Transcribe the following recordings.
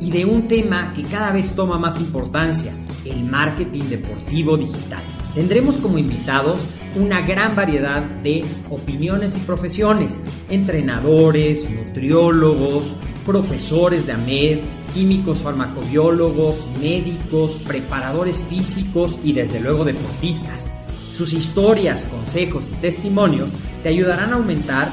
y de un tema que cada vez toma más importancia, el marketing deportivo digital. Tendremos como invitados una gran variedad de opiniones y profesiones, entrenadores, nutriólogos, profesores de AMED, químicos farmacobiólogos, médicos, preparadores físicos y desde luego deportistas. Sus historias, consejos y testimonios te ayudarán a aumentar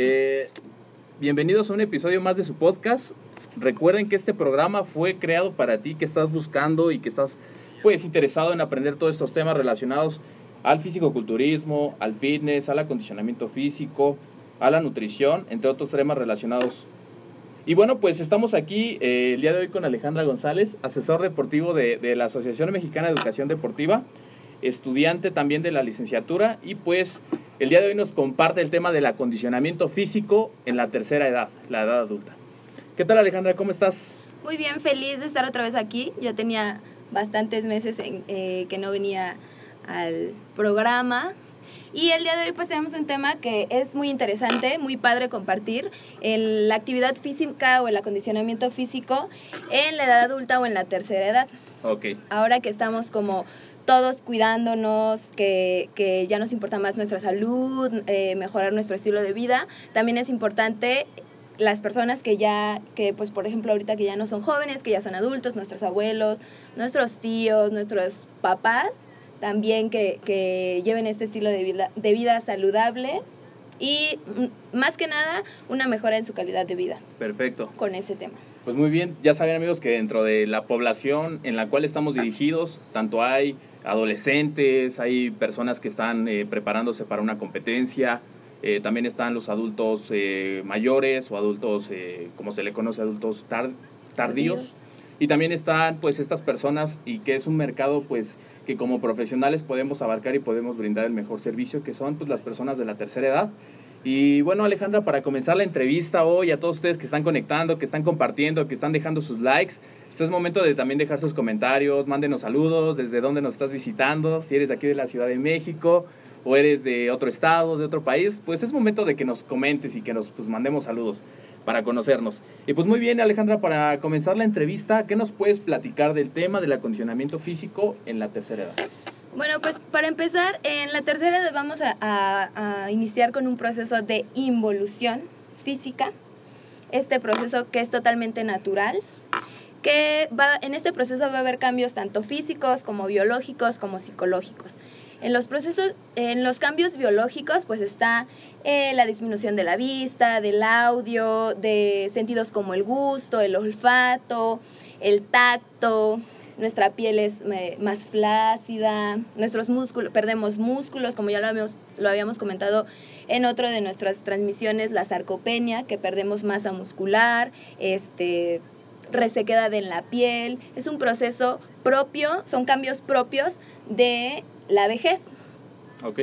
Eh, bienvenidos a un episodio más de su podcast. Recuerden que este programa fue creado para ti que estás buscando y que estás pues interesado en aprender todos estos temas relacionados al físico-culturismo, al fitness, al acondicionamiento físico, a la nutrición, entre otros temas relacionados. Y bueno, pues estamos aquí eh, el día de hoy con Alejandra González, asesor deportivo de, de la Asociación Mexicana de Educación Deportiva, estudiante también de la licenciatura y pues el día de hoy nos comparte el tema del acondicionamiento físico en la tercera edad, la edad adulta. ¿Qué tal Alejandra? ¿Cómo estás? Muy bien, feliz de estar otra vez aquí. Ya tenía bastantes meses en, eh, que no venía al programa. Y el día de hoy pues tenemos un tema que es muy interesante, muy padre compartir, el, la actividad física o el acondicionamiento físico en la edad adulta o en la tercera edad. Ok. Ahora que estamos como todos cuidándonos, que, que ya nos importa más nuestra salud, eh, mejorar nuestro estilo de vida, también es importante las personas que ya, que pues por ejemplo ahorita que ya no son jóvenes, que ya son adultos, nuestros abuelos, nuestros tíos, nuestros papás, también que, que lleven este estilo de vida, de vida saludable y mm, más que nada una mejora en su calidad de vida Perfecto. con este tema. Pues muy bien, ya saben amigos que dentro de la población en la cual estamos dirigidos, tanto hay adolescentes, hay personas que están eh, preparándose para una competencia, eh, también están los adultos eh, mayores o adultos, eh, como se le conoce, adultos tar- tardíos. Y también están pues estas personas y que es un mercado pues que como profesionales podemos abarcar y podemos brindar el mejor servicio, que son pues las personas de la tercera edad. Y bueno Alejandra, para comenzar la entrevista hoy a todos ustedes que están conectando, que están compartiendo, que están dejando sus likes, esto es momento de también dejar sus comentarios, mándenos saludos, desde dónde nos estás visitando, si eres de aquí de la Ciudad de México o eres de otro estado, de otro país, pues es momento de que nos comentes y que nos pues, mandemos saludos para conocernos. Y pues muy bien, Alejandra, para comenzar la entrevista, ¿qué nos puedes platicar del tema del acondicionamiento físico en la tercera edad? Bueno, pues para empezar, en la tercera edad vamos a, a- a iniciar con un proceso de involución física. Este proceso que es totalmente natural, que va, en este proceso va a haber cambios tanto físicos como biológicos como psicológicos. En los procesos, en los cambios biológicos, pues está eh, la disminución de la vista, del audio, de sentidos como el gusto, el olfato, el tacto, nuestra piel es eh, más flácida, nuestros músculos, perdemos músculos, como ya lo habíamos, lo habíamos comentado en otro de nuestras transmisiones, la sarcopenia, que perdemos masa muscular, este resequedad en la piel, es un proceso propio, son cambios propios de la vejez. ¿Ok?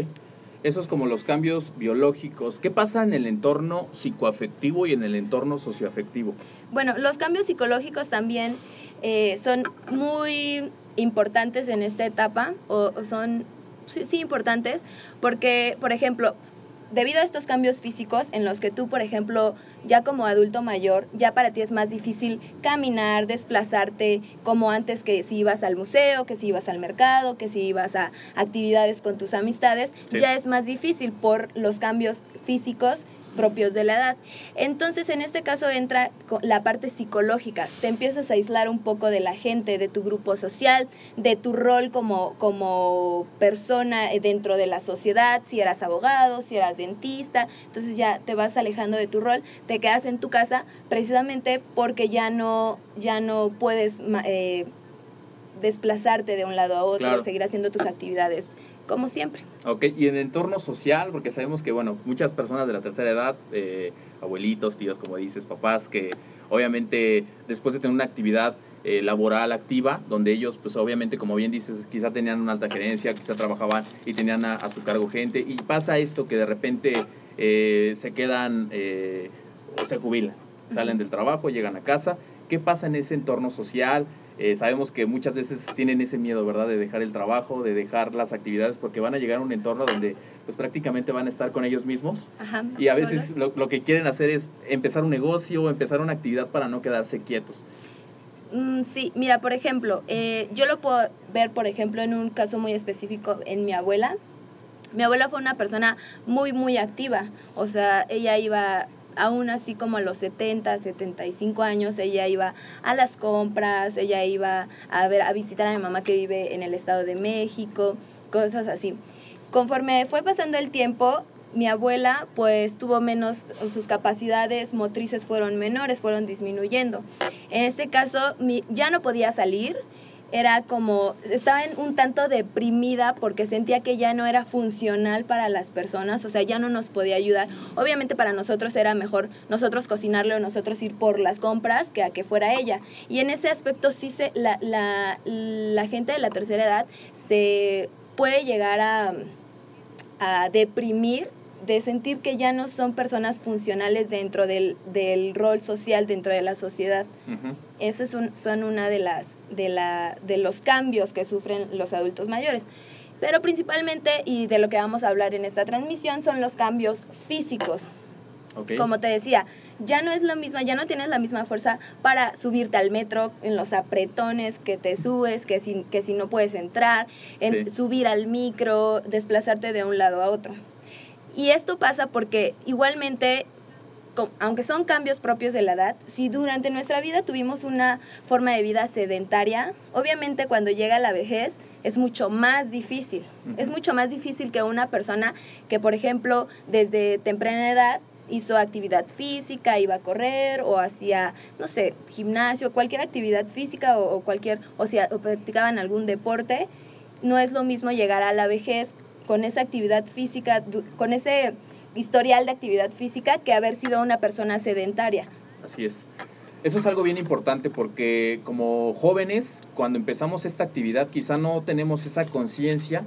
Esos como los cambios biológicos. ¿Qué pasa en el entorno psicoafectivo y en el entorno socioafectivo? Bueno, los cambios psicológicos también eh, son muy importantes en esta etapa, o, o son, sí, sí, importantes, porque, por ejemplo, debido a estos cambios físicos en los que tú, por ejemplo, ya como adulto mayor, ya para ti es más difícil caminar, desplazarte como antes que si ibas al museo, que si ibas al mercado, que si ibas a actividades con tus amistades, Sí. ya es más difícil por los cambios físicos propios de la edad. Entonces, en este caso entra la parte psicológica. Te empiezas a aislar un poco de la gente, de tu grupo social, de tu rol como, como persona dentro de la sociedad, si eras abogado, si eras dentista. Entonces ya te vas alejando de tu rol, te quedas en tu casa precisamente porque ya no, ya no puedes eh, desplazarte de un lado a otro, Claro. seguir haciendo tus actividades como siempre. Ok, y en el entorno social, porque sabemos que, bueno, muchas personas de la tercera edad, eh, abuelitos, tíos, como dices, papás, que obviamente después de tener una actividad eh, laboral activa, donde ellos, pues obviamente, como bien dices, quizá tenían una alta gerencia, quizá trabajaban y tenían a, a su cargo gente, y pasa esto que de repente eh, se quedan eh, o se jubilan, salen del trabajo, llegan a casa. ¿Qué pasa en ese entorno social? Eh, sabemos que muchas veces tienen ese miedo, ¿verdad? De dejar el trabajo, de dejar las actividades, porque van a llegar a un entorno donde pues prácticamente van a estar con ellos mismos. Ajá, Y a veces lo que quieren hacer es empezar un negocio o empezar una actividad para no quedarse quietos. Mm, sí, mira, por ejemplo, eh, yo lo puedo ver, por ejemplo, en un caso muy específico en mi abuela. Mi abuela fue una persona muy, muy activa. O sea, ella iba, aún así como a los 70, 75 años, ella iba a las compras, ella iba a ver, a visitar a mi mamá que vive en el Estado de México, cosas así. Conforme fue pasando el tiempo, mi abuela pues tuvo menos, sus capacidades motrices fueron menores, fueron disminuyendo. En este caso ya no podía salir, era como, estaba en un tanto deprimida porque sentía que ya no era funcional para las personas, o sea, ya no nos podía ayudar. Obviamente para nosotros era mejor nosotros cocinarle o nosotros ir por las compras que a que fuera ella. Y en ese aspecto sí se, la, la, la gente de la tercera edad se puede llegar a, a deprimir de sentir que ya no son personas funcionales dentro del, del rol social, dentro de la sociedad. Ujú. Esos son, son una de las de la de los cambios que sufren los adultos mayores. Pero principalmente y de lo que vamos a hablar en esta transmisión son los cambios físicos. Como te decía, ya no es lo mismo, ya no tienes la misma fuerza para subirte al metro en los apretones que te subes, que si, que si no puedes entrar, en Sí. subir al micro, desplazarte de un lado a otro. Y esto pasa porque igualmente, aunque son cambios propios de la edad, si durante nuestra vida tuvimos una forma de vida sedentaria, obviamente cuando llega la vejez es mucho más difícil. Es mucho más difícil que una persona que, por ejemplo, desde temprana edad hizo actividad física, iba a correr o hacía, no sé, gimnasio, cualquier actividad física o, o cualquier, o sea, o practicaban algún deporte, no es lo mismo llegar a la vejez con esa actividad física, con ese historial de actividad física que haber sido una persona sedentaria. Así es. Eso es algo bien importante porque como jóvenes, cuando empezamos esta actividad, quizá no tenemos esa conciencia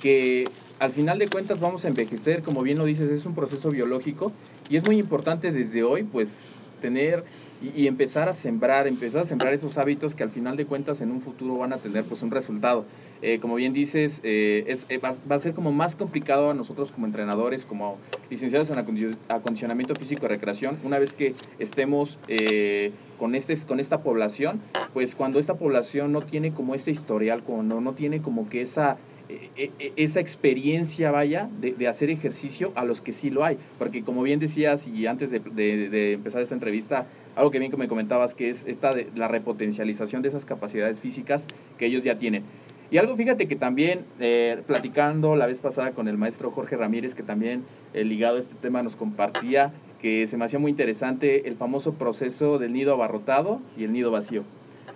que al final de cuentas vamos a envejecer, como bien lo dices, es un proceso biológico y es muy importante desde hoy, pues, tener y, y empezar a sembrar, empezar a sembrar esos hábitos que al final de cuentas en un futuro van a tener pues un resultado. Eh, como bien dices, eh, es, eh, va, va a ser como más complicado a nosotros como entrenadores, como licenciados en acondicio- acondicionamiento físico y recreación, una vez que estemos eh, con, este, con esta población, pues cuando esta población no tiene como ese historial, cuando no tiene como que esa eh, eh, esa experiencia, vaya, de, de hacer ejercicio a los que sí lo hay. Porque como bien decías, y antes de, de- de empezar esta entrevista, algo que bien que me comentabas, que es esta la repotencialización de esas capacidades físicas que ellos ya tienen. Y algo, fíjate que también, eh, platicando la vez pasada con el maestro Jorge Ramírez, que también eh, ligado a este tema nos compartía, que se me hacía muy interesante el famoso proceso del nido abarrotado y el nido vacío.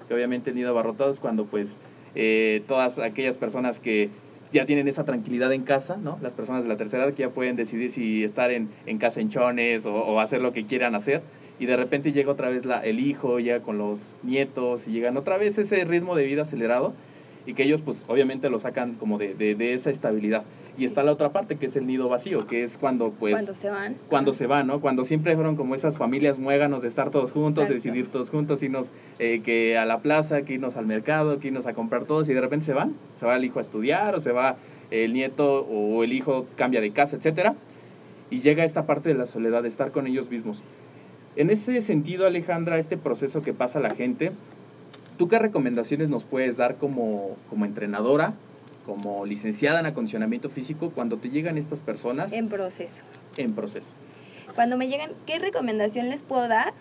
Que obviamente el nido abarrotado es cuando pues eh, todas aquellas personas que ya tienen esa tranquilidad en casa, ¿no? Las personas de la tercera edad que ya pueden decidir si estar en, en casa en chones o hacer lo que quieran hacer. Y de repente llega otra vez la, el hijo, llega con los nietos y llegan otra vez ese ritmo de vida acelerado y que ellos pues obviamente lo sacan como de, de, de esa estabilidad. Y está la otra parte que es el nido vacío, que es cuando pues cuando se van. cuando se van, ¿no? Cuando siempre fueron como esas familias muéganos de estar todos juntos, de Exacto. decidir todos juntos, irnos eh, que a la plaza, que irnos al mercado, que irnos a comprar todos y de repente se van, se va el hijo a estudiar o se va el nieto o el hijo cambia de casa, etcétera. y llega esta parte de la soledad, de estar con ellos mismos. En ese sentido, Alejandra, este proceso que pasa la gente, ¿tú qué recomendaciones nos puedes dar como, como entrenadora, como licenciada en acondicionamiento físico, cuando te llegan estas personas En proceso. en proceso? Cuando me llegan, ¿qué recomendación les puedo dar?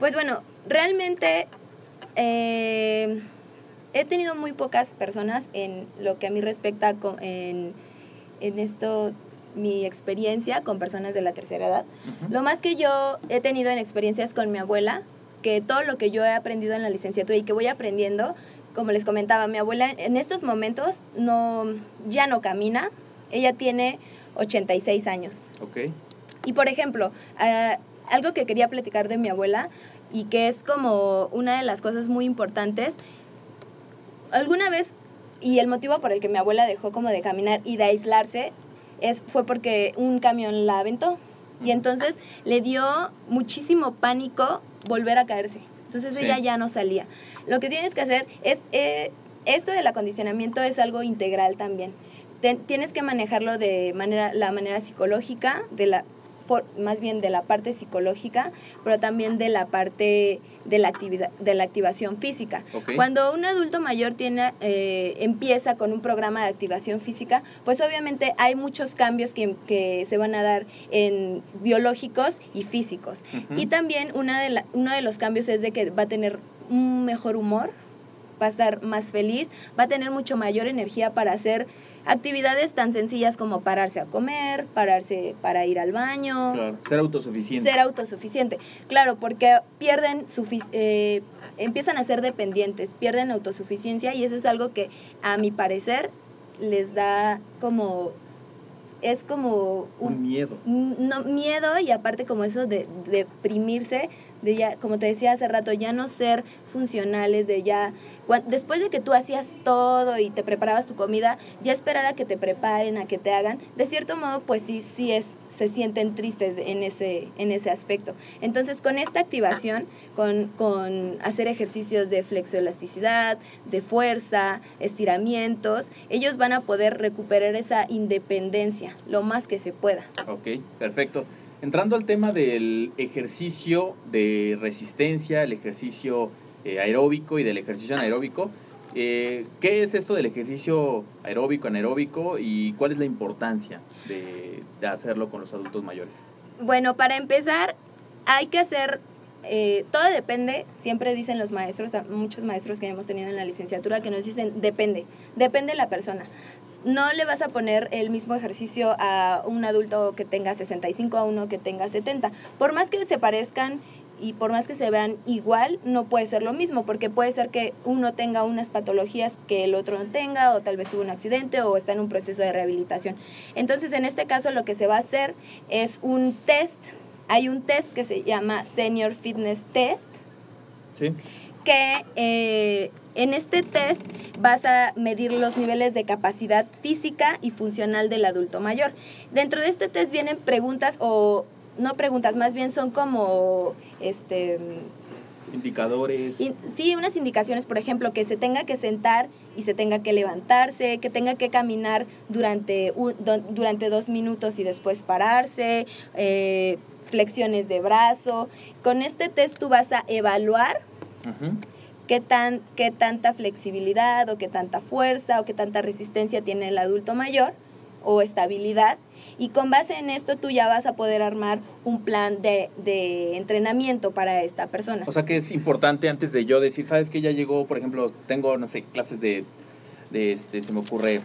Pues bueno, realmente eh, he tenido muy pocas personas en lo que a mí respecta en, en esto, mi experiencia con personas de la tercera edad. Lo más que yo he tenido en experiencias con mi abuela, que todo lo que yo he aprendido en la licenciatura y que voy aprendiendo, como les comentaba, mi abuela en estos momentos no, ya no camina, ella tiene 86 años. Ok, Y por ejemplo, ah, algo que quería platicar de mi abuela y que es como una de las cosas muy importantes, alguna vez, y el motivo por el que mi abuela dejó como de caminar y de aislarse, es, fue porque un camión la aventó. Y entonces le dio muchísimo pánico volver a caerse. Entonces Sí. ella ya no salía. Lo que tienes que hacer es, eh, esto del acondicionamiento es algo integral también. Ten- tienes que manejarlo de manera, la manera psicológica, de la, for- más bien de la parte psicológica, pero también de la parte de la, actividad, de la activación física. Cuando un adulto mayor tiene, eh, empieza con un programa de activación física, pues obviamente hay muchos cambios que, que se van a dar en biológicos y físicos. Y también una de la- uno de los cambios es de que va a tener un mejor humor, va a estar más feliz, va a tener mucho mayor energía para hacer actividades tan sencillas como pararse a comer, pararse para ir al baño, Claro, ser autosuficiente. ser autosuficiente. Claro, porque pierden eh, empiezan a ser dependientes, pierden autosuficiencia y eso es algo que a mi parecer les da como es como Un un miedo. no miedo y aparte como eso de, de deprimirse de ya como te decía hace rato ya no ser funcionales de ya después de que tú hacías todo y te preparabas tu comida ya esperar a que te preparen a que te hagan de cierto modo pues sí sí es se sienten tristes en ese, en ese aspecto. Entonces, con esta activación, con, con hacer ejercicios de flexoelasticidad, de fuerza, estiramientos, ellos van a poder recuperar esa independencia lo más que se pueda. Ok, perfecto. Entrando al tema del ejercicio de resistencia, el ejercicio eh, aeróbico y del ejercicio anaeróbico, eh, ¿qué es esto del ejercicio aeróbico, anaeróbico y cuál es la importancia de, hacerlo con los adultos mayores? Bueno, para empezar, hay que hacer, eh, todo depende, siempre dicen los maestros, muchos maestros que hemos tenido en la licenciatura que nos dicen, depende, depende de la persona. No le vas a poner el mismo ejercicio a un adulto que tenga 65 a uno que tenga 70. Por más que se parezcan y por más que se vean igual, no puede ser lo mismo, porque puede ser que uno tenga unas patologías que el otro no tenga, o tal vez tuvo un accidente o está en un proceso de rehabilitación. Entonces, en este caso, lo que se va a hacer es un test. Hay un test que se llama Senior Fitness Test, Sí. Que eh, en este test vas a medir los niveles de capacidad física y funcional del adulto mayor. Dentro de este test vienen preguntas o no preguntas, más bien son como este Indicadores. in- sí, unas indicaciones, por ejemplo, que se tenga que sentar y se tenga que levantarse, que tenga que caminar durante, un- do- durante dos minutos y después pararse, eh, flexiones de brazo. Con este test tú vas a evaluar Ujú. qué, tan, qué tanta flexibilidad o qué tanta fuerza o qué tanta resistencia tiene el adulto mayor o estabilidad. Y con base en esto tú ya vas a poder armar un plan de, de entrenamiento para esta persona. O sea que es importante antes de yo decir, ¿sabes que Ya llegó, por ejemplo, tengo, no sé, clases de, de este, se me ocurre,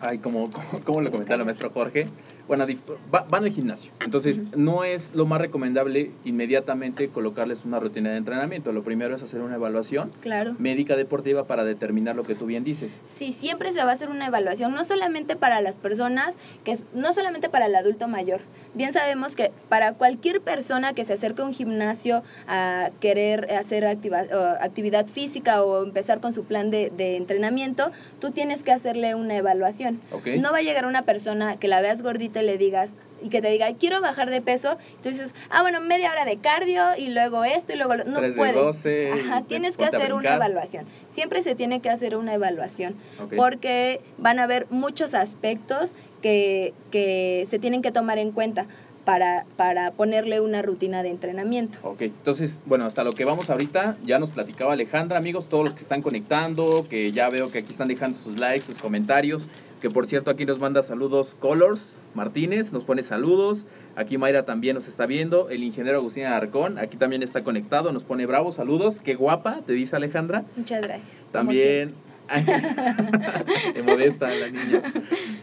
ay, como, como, como lo comentaba el maestro Jorge, bueno, dif- va- van al gimnasio. Entonces, no es lo más recomendable inmediatamente colocarles una rutina de entrenamiento. Lo primero es hacer una evaluación Claro. médica deportiva para determinar lo que tú bien dices. Sí, siempre se va a hacer una evaluación, no solamente para las personas, que no solamente para el adulto mayor. Bien sabemos que para cualquier persona que se acerque a un gimnasio a querer hacer activa- actividad física o empezar con su plan de, de entrenamiento, tú tienes que hacerle una evaluación. ¿Ok? No va a llegar una persona que la veas gordita y le digas, y que te diga, quiero bajar de peso, entonces, ah, bueno, media hora de cardio y luego esto y luego lo... no Tres de puedes. 12, Ajá, y tienes que hacer una evaluación. Siempre se tiene que hacer una evaluación porque van a haber muchos aspectos que, que se tienen que tomar en cuenta para, para ponerle una rutina de entrenamiento. Ok, entonces, bueno, hasta lo que vamos ahorita, ya nos platicaba Alejandra, amigos, todos los que están conectando, que ya veo que aquí están dejando sus likes, sus comentarios, que por cierto aquí nos manda saludos Colors Martínez, nos pone saludos, aquí Mayra también nos está viendo, el ingeniero Agustín Arcón, aquí también está conectado, nos pone bravo, saludos, qué guapa, te dice Alejandra. Muchas gracias. También Ángel, modesta la niña.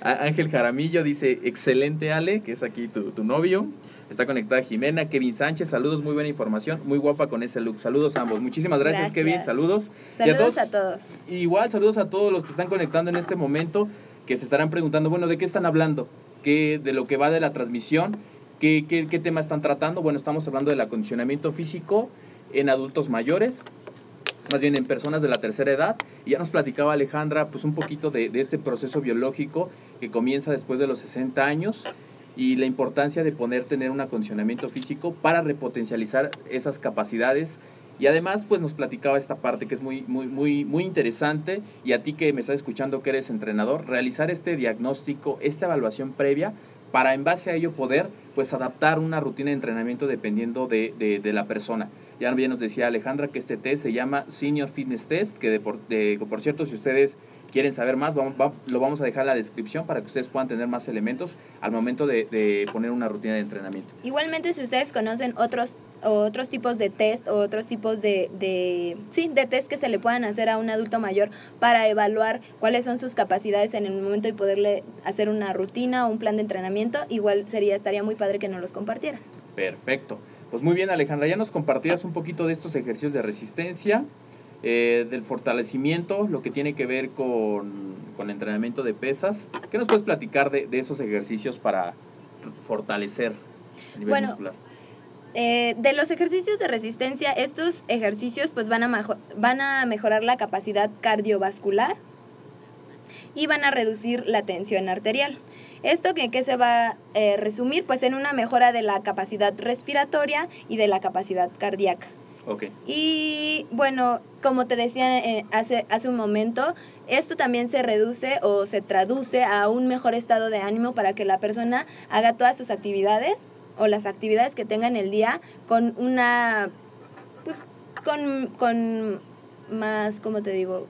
Ángel Jaramillo dice, excelente Ale, que es aquí tu, tu novio. Está conectada Jimena, Kevin Sánchez, saludos, muy buena información, muy guapa con ese look. Saludos a ambos. Muchísimas gracias, Gracias. Kevin, saludos. Y Saludos a todos. Igual, saludos a todos los que están conectando en este momento, que se estarán preguntando, bueno, ¿de qué están hablando? ¿Qué, de lo que va de la transmisión? ¿Qué, qué, qué tema están tratando? Bueno, estamos hablando del acondicionamiento físico en adultos mayores, más bien en personas de la tercera edad. Y ya nos platicaba Alejandra, pues un poquito de, este proceso biológico que comienza después de los 60 años y la importancia de poder tener un acondicionamiento físico para repotencializar esas capacidades. Y además, pues nos platicaba esta parte que es muy, muy, muy, muy interesante. Y a ti que me estás escuchando, que eres entrenador, realizar este diagnóstico, esta evaluación previa, para en base a ello poder, pues adaptar una rutina de entrenamiento dependiendo de, de, la persona. Ya nos decía Alejandra que este test se llama Senior Fitness Test, que de por, de- por cierto, si ustedes quieren saber más, vamos- va- lo vamos a dejar en la descripción para que ustedes puedan tener más elementos al momento de, de poner una rutina de entrenamiento. Igualmente, si ustedes conocen otros otros tipos de test o otros tipos de, de sí de test que se le puedan hacer a un adulto mayor para evaluar cuáles son sus capacidades en el momento y poderle hacer una rutina o un plan de entrenamiento igual sería estaría muy padre que nos los compartieran Perfecto. Pues muy bien, Alejandra, ya nos compartías un poquito de estos ejercicios de resistencia, eh, del fortalecimiento, lo que tiene que ver con, con entrenamiento de pesas. ¿Qué nos puedes platicar de, de esos ejercicios para fortalecer a nivel Bueno, muscular? Eh, de los ejercicios de resistencia, estos ejercicios pues van a, van a mejorar la capacidad cardiovascular y van a reducir la tensión arterial. ¿Esto que, qué se va a eh, resumir? Pues en una mejora de la capacidad respiratoria y de la capacidad cardíaca. Ok, Y bueno, como te decía eh, hace, hace un momento, esto también se reduce o se traduce a un mejor estado de ánimo para que la persona haga todas sus actividades o las actividades que tenga en el día con una, pues, con, con más, ¿cómo te digo?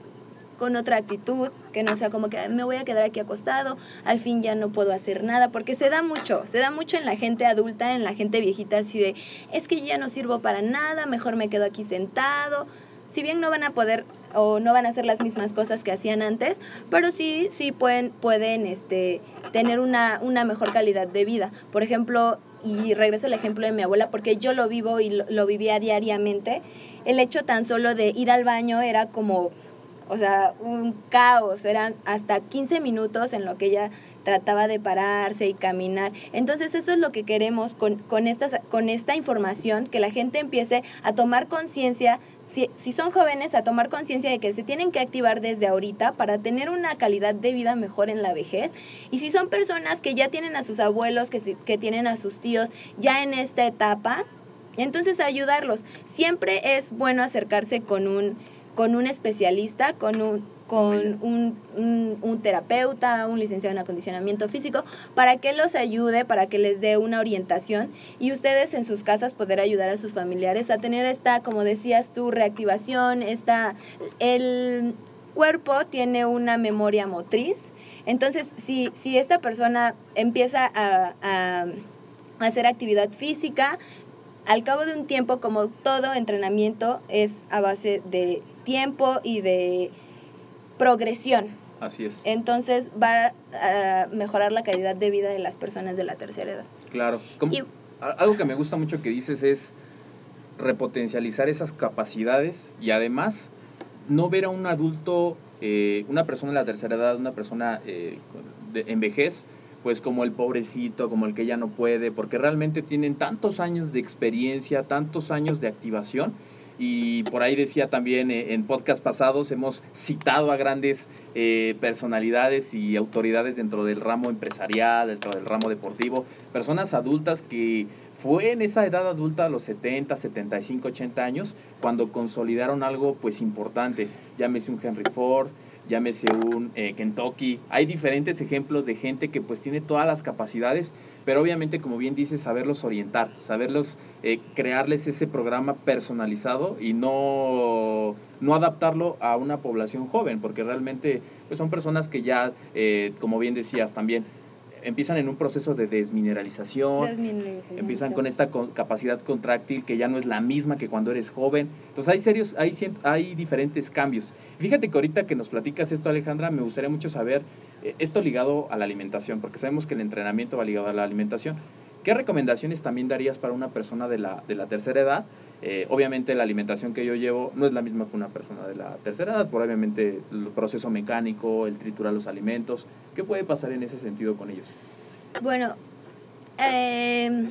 con otra actitud, que no sea como que "Ay, me voy a quedar aquí acostado, al fin ya no puedo hacer nada, porque se da mucho, se da mucho en la gente adulta, en la gente viejita, así de, es que yo ya no sirvo para nada, mejor me quedo aquí sentado. Si bien no van a poder o no van a hacer las mismas cosas que hacían antes, pero sí, sí pueden, pueden este, tener una, una mejor calidad de vida. Por ejemplo, y regreso al ejemplo de mi abuela, porque yo lo vivo y lo, lo vivía diariamente, el hecho tan solo de ir al baño era como o sea, un caos, eran hasta 15 minutos en lo que ella trataba de pararse y caminar. Entonces eso es lo que queremos con, con, estas, con esta información, que la gente empiece a tomar conciencia, si, son jóvenes, a tomar conciencia de que se tienen que activar desde ahorita para tener una calidad de vida mejor en la vejez. Y si son personas que ya tienen a sus abuelos, que, que tienen a sus tíos ya en esta etapa, entonces ayudarlos. Siempre es bueno acercarse con un con un especialista, con un con un, un, un terapeuta, un licenciado en acondicionamiento físico, para que los ayude, para que les dé una orientación y ustedes en sus casas poder ayudar a sus familiares a tener esta, como decías tú, reactivación, esta, el cuerpo tiene una memoria motriz, entonces si, si esta persona empieza a, a hacer actividad física, al cabo de un tiempo, como todo entrenamiento, es a base de tiempo y de progresión. así es. Entonces va a mejorar la calidad de vida de las personas de la tercera edad. Claro. Como- Y- algo que me gusta mucho que dices es repotencializar esas capacidades y además no ver a un adulto, eh, una persona de la tercera edad, una persona eh, de- en vejez, pues como el pobrecito, como el que ya no puede, porque realmente tienen tantos años de experiencia, tantos años de activación, y por ahí decía también eh, en podcast pasados hemos citado a grandes eh, personalidades y autoridades dentro del ramo empresarial, dentro del ramo deportivo, personas adultas que fue en esa edad adulta, los 70, 75, 80 años, cuando consolidaron algo pues importante, llámese un Henry Ford, llámese un eh, Kentucky. Hay diferentes ejemplos de gente que pues tiene todas las capacidades, pero obviamente como bien dice, saberlos orientar, saberlos eh, crearles ese programa personalizado y no, no adaptarlo a una población joven, porque realmente pues son personas que ya, eh, como bien decías también, empiezan en un proceso de desmineralización, Desmineralización. empiezan con esta co- capacidad contráctil que ya no es la misma que cuando eres joven. Entonces hay serios, hay, hay diferentes cambios. Fíjate que ahorita que nos platicas esto, Alejandra, me gustaría mucho saber eh, esto ligado a la alimentación, porque sabemos que el entrenamiento va ligado a la alimentación. ¿Qué recomendaciones también darías para una persona de la, de la tercera edad? Eh, obviamente la alimentación que yo llevo no es la misma que una persona de la tercera edad, por obviamente el proceso mecánico, el triturar los alimentos. ¿Qué puede pasar en ese sentido con ellos? Bueno, eh,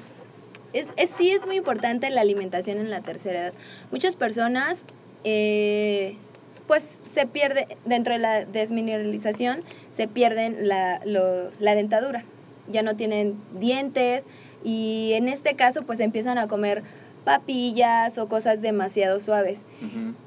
es, sí es muy importante la alimentación en la tercera edad. Muchas personas, eh, pues se pierde, dentro de la desmineralización, se pierden la, la dentadura. Ya no tienen dientes y en este caso pues empiezan a comer papillas o cosas demasiado suaves.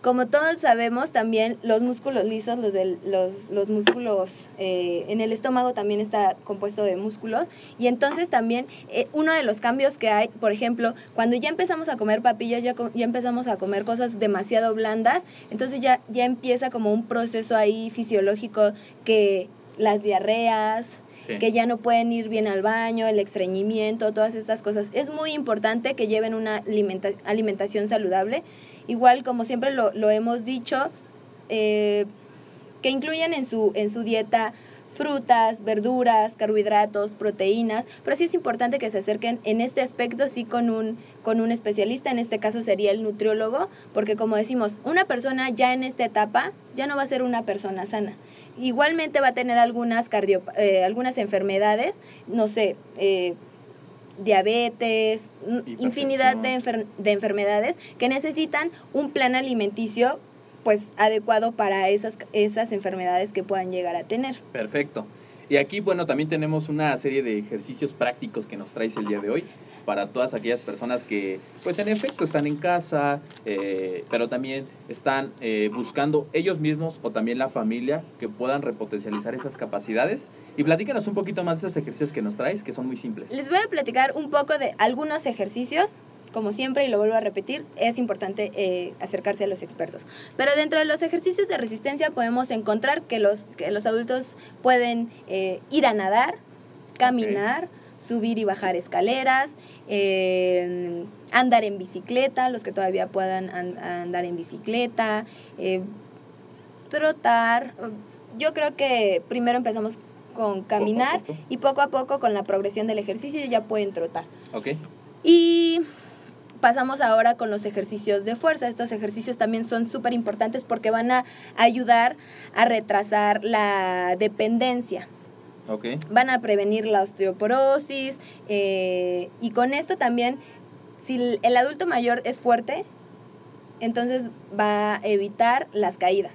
Como todos sabemos, también los músculos lisos, los, del- los, los músculos eh, en el estómago también está compuesto de músculos. Y entonces también eh, uno de los cambios que hay, por ejemplo, cuando ya empezamos a comer papillas, ya, ya empezamos a comer cosas demasiado blandas, entonces ya, ya empieza como un proceso ahí fisiológico que las diarreas, Que ya no pueden ir bien al baño, el estreñimiento, todas estas cosas. Es muy importante que lleven una alimenta- alimentación saludable. Igual, como siempre lo, lo hemos dicho, eh, que incluyan en su, en su dieta frutas, verduras, carbohidratos, proteínas, pero sí es importante que se acerquen en este aspecto sí con un, con un especialista, en este caso sería el nutriólogo, porque como decimos, una persona ya en esta etapa ya no va a ser una persona sana. Igualmente va a tener algunas, cardio, eh, algunas enfermedades, no sé, eh, diabetes, infinidad de, enfer- de enfermedades que necesitan un plan alimenticio pues adecuado para esas, esas enfermedades que puedan llegar a tener. Perfecto. Y aquí, bueno, también tenemos una serie de ejercicios prácticos que nos traes el día de hoy para todas aquellas personas que, pues en efecto, están en casa, eh, pero también están eh, buscando ellos mismos o también la familia que puedan repotencializar esas capacidades. Y platícanos un poquito más de esos ejercicios que nos traes, que son muy simples. Les voy a platicar un poco de algunos ejercicios. Como siempre, y lo vuelvo a repetir, es importante eh, acercarse a los expertos. Pero dentro de los ejercicios de resistencia podemos encontrar que los, que los adultos pueden eh, ir a nadar, caminar, subir y bajar escaleras, eh, andar en bicicleta, los que todavía puedan an- andar en bicicleta, eh, trotar. Yo creo que primero empezamos con caminar poco. y poco a poco con la progresión del ejercicio ya pueden trotar. ¿Ok? Y pasamos ahora con los ejercicios de fuerza. Estos ejercicios también son súper importantes porque van a ayudar a retrasar la dependencia ¿Ok? van a prevenir la osteoporosis eh, y con esto también, si el- adulto mayor es fuerte, entonces va a evitar las caídas.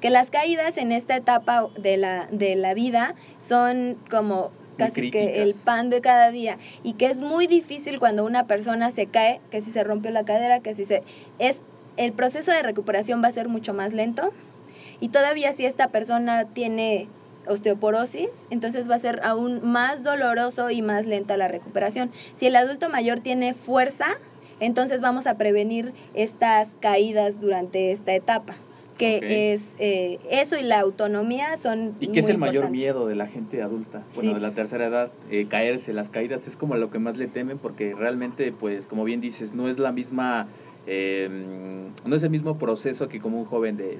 Que las caídas en esta etapa de la, de la vida son como casi que el pan de cada día y que es muy difícil cuando una persona se cae, que si se rompió la cadera, que si se... es El proceso de recuperación va a ser mucho más lento y todavía si esta persona tiene osteoporosis, entonces va a ser aún más doloroso y más lenta la recuperación. Si el adulto mayor tiene fuerza, entonces vamos a prevenir estas caídas durante esta etapa, que es eh, eso y la autonomía son... ¿Y qué es el mayor miedo de la gente adulta? Bueno, Sí. de la tercera edad, eh, caerse, las caídas es como lo que más le temen porque realmente, pues, como bien dices, no es la misma, eh, no es el mismo proceso que como un joven de,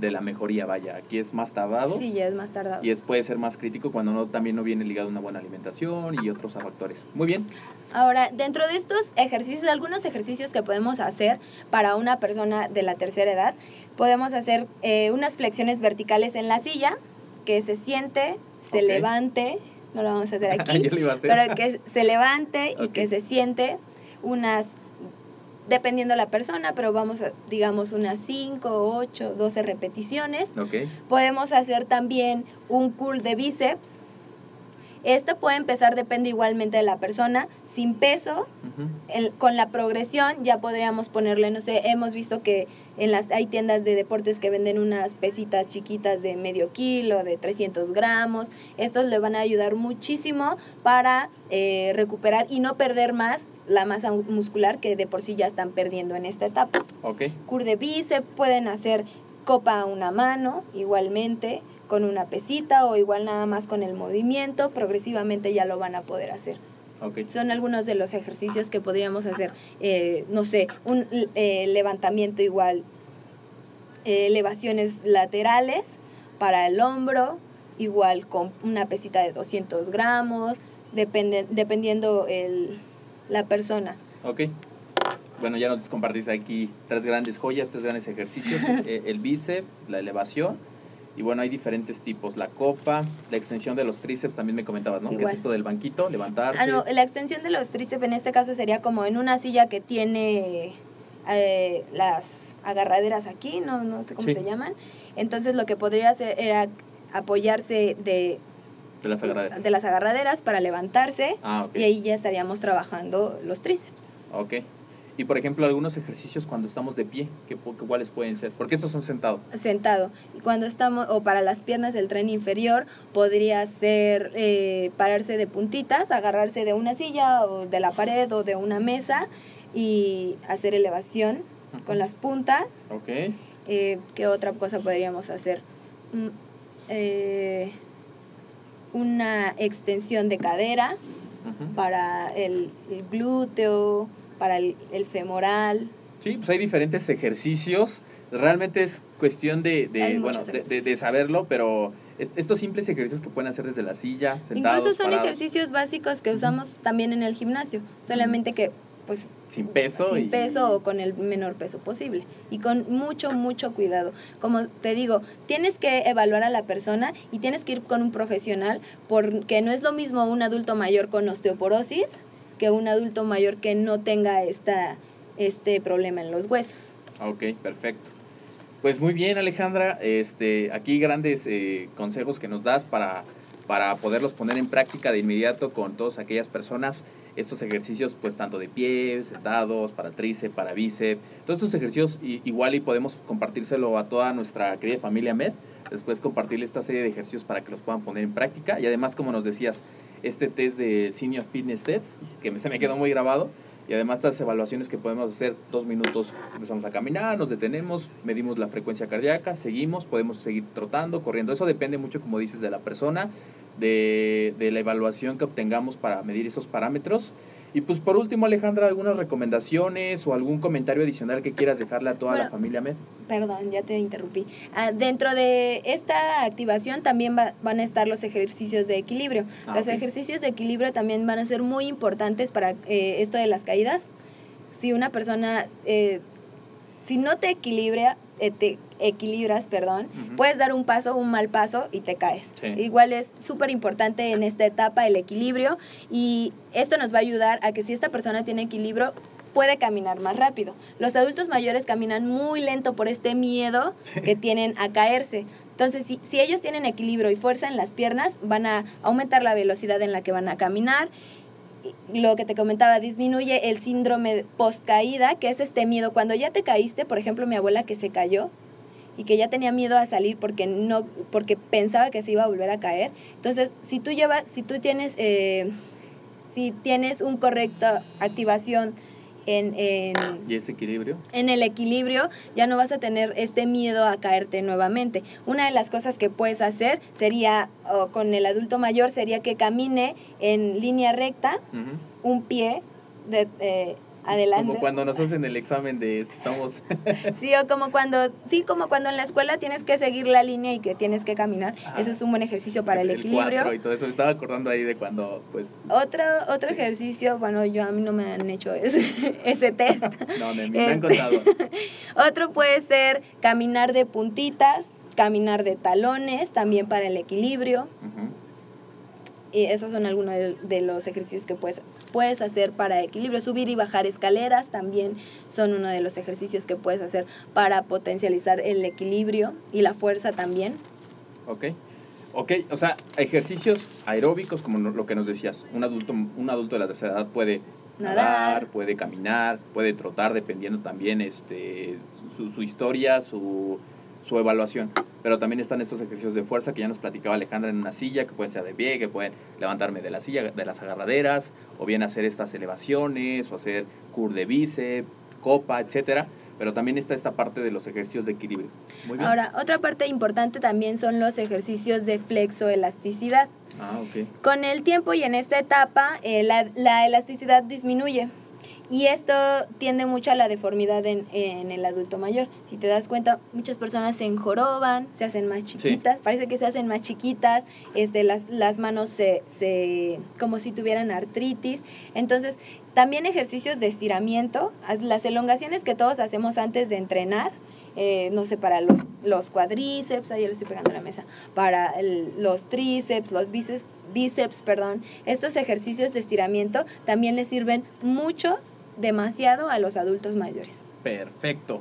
de la mejoría, vaya. Aquí es más tardado Sí, ya es más tardado. y es, puede ser más crítico cuando no, también no viene ligado a una buena alimentación y otros factores. Muy bien. Ahora, dentro de estos ejercicios, algunos ejercicios que podemos hacer para una persona de la tercera edad, podemos hacer eh, unas flexiones verticales en la silla, que se siente, se levante, no lo vamos a hacer aquí, a hacer. pero que se levante y que se siente unas dependiendo de la persona, pero vamos a, digamos, unas 5, 8, 12 repeticiones. Ok. Podemos hacer también un curl de bíceps. Este puede empezar, depende igualmente de la persona, sin peso. El- con la progresión ya podríamos ponerle, no sé, hemos visto que en las hay tiendas de deportes que venden unas pesitas chiquitas de medio kilo, de 300 gramos. Estos le van a ayudar muchísimo para eh, recuperar y no perder más la masa muscular que de por sí ya están perdiendo en esta etapa. Ok. Cur de bíceps, pueden hacer copa a una mano, igualmente, con una pesita o igual nada más con el movimiento, progresivamente ya lo van a poder hacer. Ok. Son algunos de los ejercicios que podríamos hacer, eh, no sé, un eh, levantamiento igual, eh, elevaciones laterales para el hombro, igual con una pesita de 200 gramos, depende, dependiendo el, la persona. Ok. Bueno, ya nos compartiste aquí tres grandes joyas, tres grandes ejercicios. eh, el bíceps, la elevación. Y bueno, hay diferentes tipos. La copa, la extensión de los tríceps, también me comentabas, ¿no? Igual. es esto del banquito, levantarse. Ah, no, la extensión de los tríceps en este caso sería como en una silla que tiene eh, las agarraderas aquí, no, no sé cómo Sí. se llaman. Entonces lo que podría hacer era apoyarse de, De las agarraderas. de las agarraderas para levantarse Ah, ok. y ahí ya estaríamos trabajando los tríceps. Ok. Y por ejemplo, algunos ejercicios cuando estamos de pie, ¿qué, pu- ¿cuáles pueden ser? Porque estos son sentados. sentado. Y cuando estamos, o para las piernas del tren inferior, podría ser eh, pararse de puntitas, agarrarse de una silla o de la pared o de una mesa y hacer elevación con las puntas. Ok. Eh, ¿Qué otra cosa podríamos hacer? Mm, eh, una extensión de cadera Ujú. para el, el glúteo, para el, el femoral. Sí, pues hay diferentes ejercicios. Realmente es cuestión de, de, bueno, de, de- saberlo, pero est- estos simples ejercicios que pueden hacer desde la silla, sentados, Incluso son parados, ejercicios básicos que usamos también en el gimnasio, solamente que pues sin peso. sin y, peso o con el menor peso posible y con mucho mucho cuidado. Como te digo, tienes que evaluar a la persona y tienes que ir con un profesional porque no es lo mismo un adulto mayor con osteoporosis que un adulto mayor que no tenga esta este problema en los huesos. Ok, perfecto. Pues muy bien, Alejandra. Este, aquí grandes eh, consejos que nos das para, para poderlos poner en práctica de inmediato con todas aquellas personas. Estos ejercicios, pues tanto de pie, sentados, para tríceps, para bíceps. Todos estos ejercicios igual y podemos compartírselo a toda nuestra querida familia MED. Después compartirle esta serie de ejercicios para que los puedan poner en práctica. Y además, como nos decías, este test de Senior Fitness Test, que se me quedó muy grabado. Y además estas evaluaciones que podemos hacer dos minutos, empezamos a caminar, nos detenemos, medimos la frecuencia cardíaca, seguimos, podemos seguir trotando, corriendo. Eso depende mucho, como dices, de la persona, de, de la evaluación que obtengamos para medir esos parámetros. Y pues por último, Alejandra, algunas recomendaciones o algún comentario adicional que quieras dejarle a toda la Bueno, familia MED. Perdón, ya te interrumpí. Ah, dentro de esta activación también va- van a estar los ejercicios de equilibrio. Ah, los ok. ejercicios de equilibrio también van a ser muy importantes para eh, esto de las caídas. Si una persona, eh, si no te equilibra, eh, te equilibras, perdón, puedes dar un paso, un mal paso y te caes. Sí. Igual es súper importante en esta etapa el equilibrio y esto nos va a ayudar a que si esta persona tiene equilibrio, puede caminar más rápido. Los adultos mayores caminan muy lento por este miedo que tienen a caerse. Entonces, si, si ellos tienen equilibrio y fuerza en las piernas, van a aumentar la velocidad en la que van a caminar. Lo que te comentaba, disminuye el síndrome post caída, que es este miedo. Cuando ya te caíste, por ejemplo, mi abuela que se cayó y que ya tenía miedo a salir porque no porque pensaba que se iba a volver a caer. Entonces, si tú llevas, si tú tienes, eh, si tienes un correcto activación en, en, Y ese equilibrio. en el equilibrio, ya no vas a tener este miedo a caerte nuevamente. Una de las cosas que puedes hacer sería, o con el adulto mayor, sería que camine en línea recta, un pie de, eh, adelante. Como cuando nos hacen el examen de si estamos... Sí, o como cuando, sí, como cuando en la escuela tienes que seguir la línea y que tienes que caminar. Eso es un buen ejercicio para el, equilibrio. cuatro y todo eso. Estaba acordando ahí de cuando, pues... Otro, otro Sí. ejercicio, bueno, yo a mí no me han hecho ese, ese test. No, de mí me han Este, contado. Otro puede ser caminar de puntitas, caminar de talones, también para el equilibrio. Y esos son algunos de, de los ejercicios que puedes, puedes hacer para equilibrio. Subir y bajar escaleras también son uno de los ejercicios que puedes hacer para potencializar el equilibrio y la fuerza también. Ok. Ok, o sea, ejercicios aeróbicos, como lo que nos decías. Un adulto, un adulto de la tercera edad puede nadar, Nadar. puede caminar, puede trotar, dependiendo también este, su, su historia, su, su evaluación. Pero también están estos ejercicios de fuerza que ya nos platicaba Alejandra en una silla, que pueden ser de pie, que pueden levantarme de la silla, de las agarraderas, o bien hacer estas elevaciones, o hacer cur de bíceps, copa, etcétera. Pero también está esta parte de los ejercicios de equilibrio. Muy bien. Ahora, otra parte importante también son los ejercicios de flexoelasticidad. Ah, ok. Con el tiempo y en esta etapa, eh, la, la elasticidad disminuye. Y esto tiende mucho a la deformidad en, en el adulto mayor. Si te das cuenta, muchas personas se enjoroban, se hacen más chiquitas, parece que se hacen más chiquitas, este, las, las manos se, se, como si tuvieran artritis. Entonces, también ejercicios de estiramiento, las elongaciones que todos hacemos antes de entrenar, eh, no sé, para los, los cuadríceps, ahí le estoy pegando a la mesa, para el- los tríceps, los bíceps, bíceps, perdón, estos ejercicios de estiramiento también les sirven mucho, demasiado a los adultos mayores. Perfecto.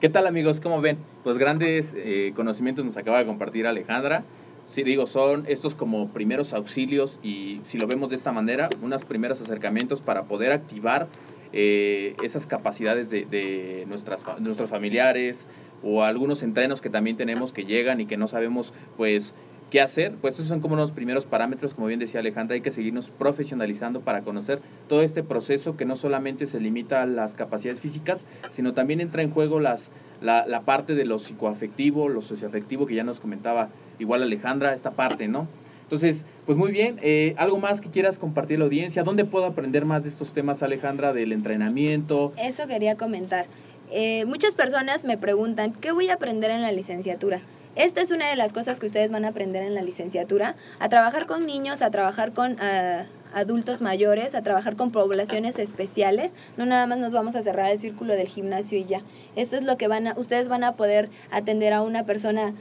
¿Qué tal amigos? ¿Cómo ven? Pues grandes eh, conocimientos nos acaba de compartir Alejandra. Sí, digo, son estos como primeros auxilios y si lo vemos de esta manera, unos primeros acercamientos para poder activar eh, esas capacidades de, de nuestras, nuestros familiares o algunos entrenos que también tenemos que llegan y que no sabemos pues qué hacer. Pues esos son como unos primeros parámetros, como bien decía Alejandra, hay que seguirnos profesionalizando para conocer todo este proceso que no solamente se limita a las capacidades físicas, sino también entra en juego las, la, la parte de lo psicoafectivo, lo socioafectivo que ya nos comentaba igual Alejandra, esta parte, ¿no? Entonces, pues muy bien, eh, algo más que quieras compartir a la audiencia, ¿dónde puedo aprender más de estos temas, Alejandra, del entrenamiento? Eso quería comentar. Eh, muchas personas me preguntan, ¿qué voy a aprender en la licenciatura? Esta es una de las cosas que ustedes van a aprender en la licenciatura, a trabajar con niños, a trabajar con ah, adultos mayores, a trabajar con poblaciones especiales. No nada más nos vamos a cerrar el círculo del gimnasio y ya. Esto es lo que van a, ustedes van a poder atender a una persona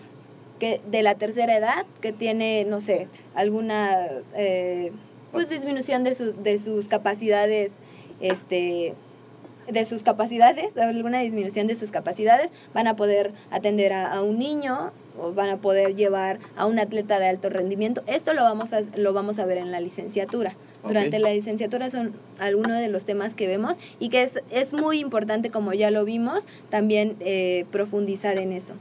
que de la tercera edad que tiene, no sé, alguna eh, pues disminución de sus, de sus capacidades, este de sus capacidades, alguna disminución de sus capacidades, van a poder atender a, a un niño van a poder llevar a un atleta de alto rendimiento. Esto lo vamos a, lo vamos a ver en la licenciatura. Durante la licenciatura son algunos de los temas que vemos y que es, es muy importante, como ya lo vimos, también eh, profundizar en eso.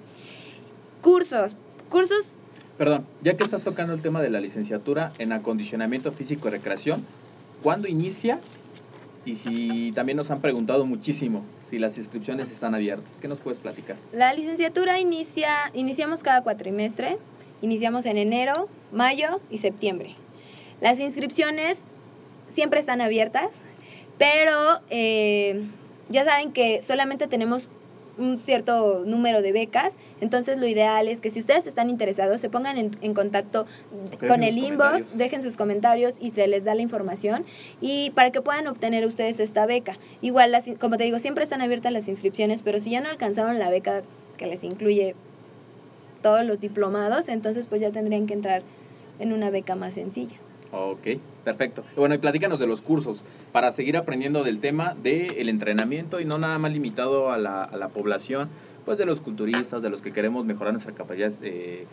Cursos. Cursos Perdón, ya que estás tocando el tema de la licenciatura en acondicionamiento físico y recreación, ¿cuándo inicia? Y si también nos han preguntado muchísimo si las inscripciones están abiertas, ¿qué nos puedes platicar? La licenciatura inicia, iniciamos cada cuatrimestre, iniciamos en enero, mayo y septiembre. Las inscripciones siempre están abiertas, pero eh, ya saben que solamente tenemos un cierto número de becas, entonces lo ideal es que si ustedes están interesados se pongan en, en contacto con el inbox, dejen sus comentarios y se les da la información y para que puedan obtener ustedes esta beca. Igual, las, como te digo, siempre están abiertas las inscripciones, pero si ya no alcanzaron la beca que les incluye todos los diplomados, entonces pues ya tendrían que entrar en una beca más sencilla. Ok, perfecto. Bueno, y platícanos de los cursos para seguir aprendiendo del tema del entrenamiento y no nada más limitado a la, a la población, pues de los culturistas, de los que queremos mejorar nuestras capacidades, eh,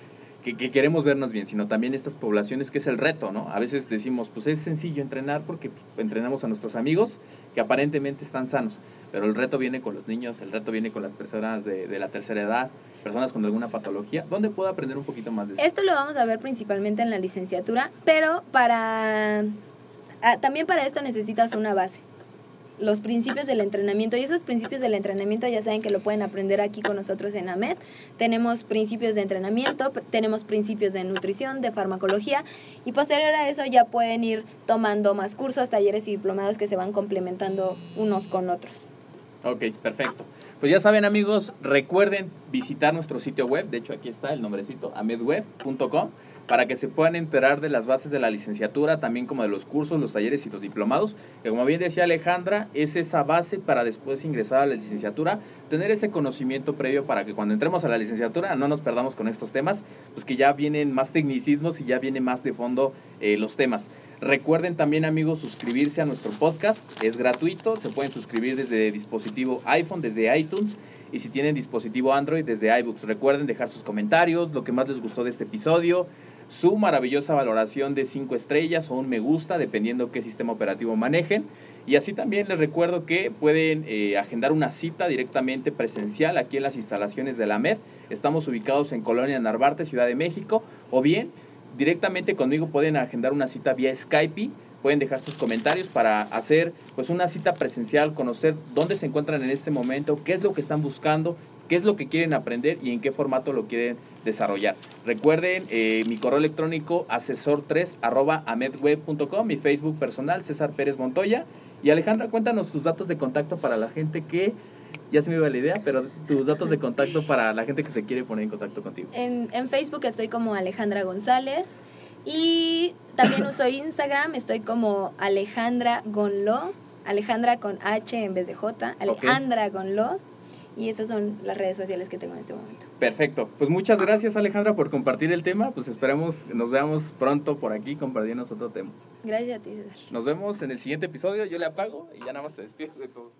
que, que queremos vernos bien, sino también estas poblaciones que es el reto, ¿no? A veces decimos, pues es sencillo entrenar porque pues, entrenamos a nuestros amigos que aparentemente están sanos, pero el reto viene con los niños, el reto viene con las personas de, la tercera edad, personas con alguna patología. ¿Dónde puedo aprender un poquito más de eso? Esto lo vamos a ver principalmente en la licenciatura, pero para ah, también para esto necesitas una base. Los principios del entrenamiento y esos principios del entrenamiento ya saben que lo pueden aprender aquí con nosotros en AMED. Tenemos principios de entrenamiento, tenemos principios de nutrición, de farmacología y posterior a eso ya pueden ir tomando más cursos, talleres y diplomados que se van complementando unos con otros. Ok, perfecto. Pues ya saben amigos, recuerden visitar nuestro sitio web, de hecho aquí está el nombrecito, amedweb.com, para que se puedan enterar de las bases de la licenciatura, también como de los cursos, los talleres y los diplomados, que como bien decía Alejandra, es esa base para después ingresar a la licenciatura, tener ese conocimiento previo para que cuando entremos a la licenciatura no nos perdamos con estos temas, pues que ya vienen más tecnicismos y ya viene más de fondo eh, los temas. Recuerden también amigos suscribirse a nuestro podcast, es gratuito, se pueden suscribir desde dispositivo iPhone, desde iTunes y si tienen dispositivo Android desde iBooks. Recuerden dejar sus comentarios, lo que más les gustó de este episodio, su maravillosa valoración de 5 estrellas o un me gusta, dependiendo qué sistema operativo manejen. Y así también les recuerdo que pueden eh, agendar una cita directamente presencial aquí en las instalaciones de la MED. Estamos ubicados en Colonia Narvarte, Ciudad de México, o bien directamente conmigo pueden agendar una cita vía Skype. Pueden dejar sus comentarios para hacer pues una cita presencial, conocer dónde se encuentran en este momento, qué es lo que están buscando, qué es lo que quieren aprender y en qué formato lo quieren desarrollar. Recuerden eh, mi correo electrónico asesor3 arroba amedweb.com, mi Facebook personal César Pérez Montoya. Y Alejandra, cuéntanos tus datos de contacto para la gente que, ya se me iba la idea, pero tus datos de contacto para la gente que se quiere poner en contacto contigo. En, en Facebook estoy como Alejandra González. Y también uso Instagram, estoy como Alejandra Gonlo, Alejandra con H en vez de J, Alejandra Gonlo. Y esas son las redes sociales que tengo en este momento. Perfecto. Pues muchas gracias Alejandra por compartir el tema. Pues esperemos nos veamos pronto por aquí compartiendo otro tema. Gracias a ti, César. Nos vemos en el siguiente episodio. Yo le apago y ya nada más te despido de todos.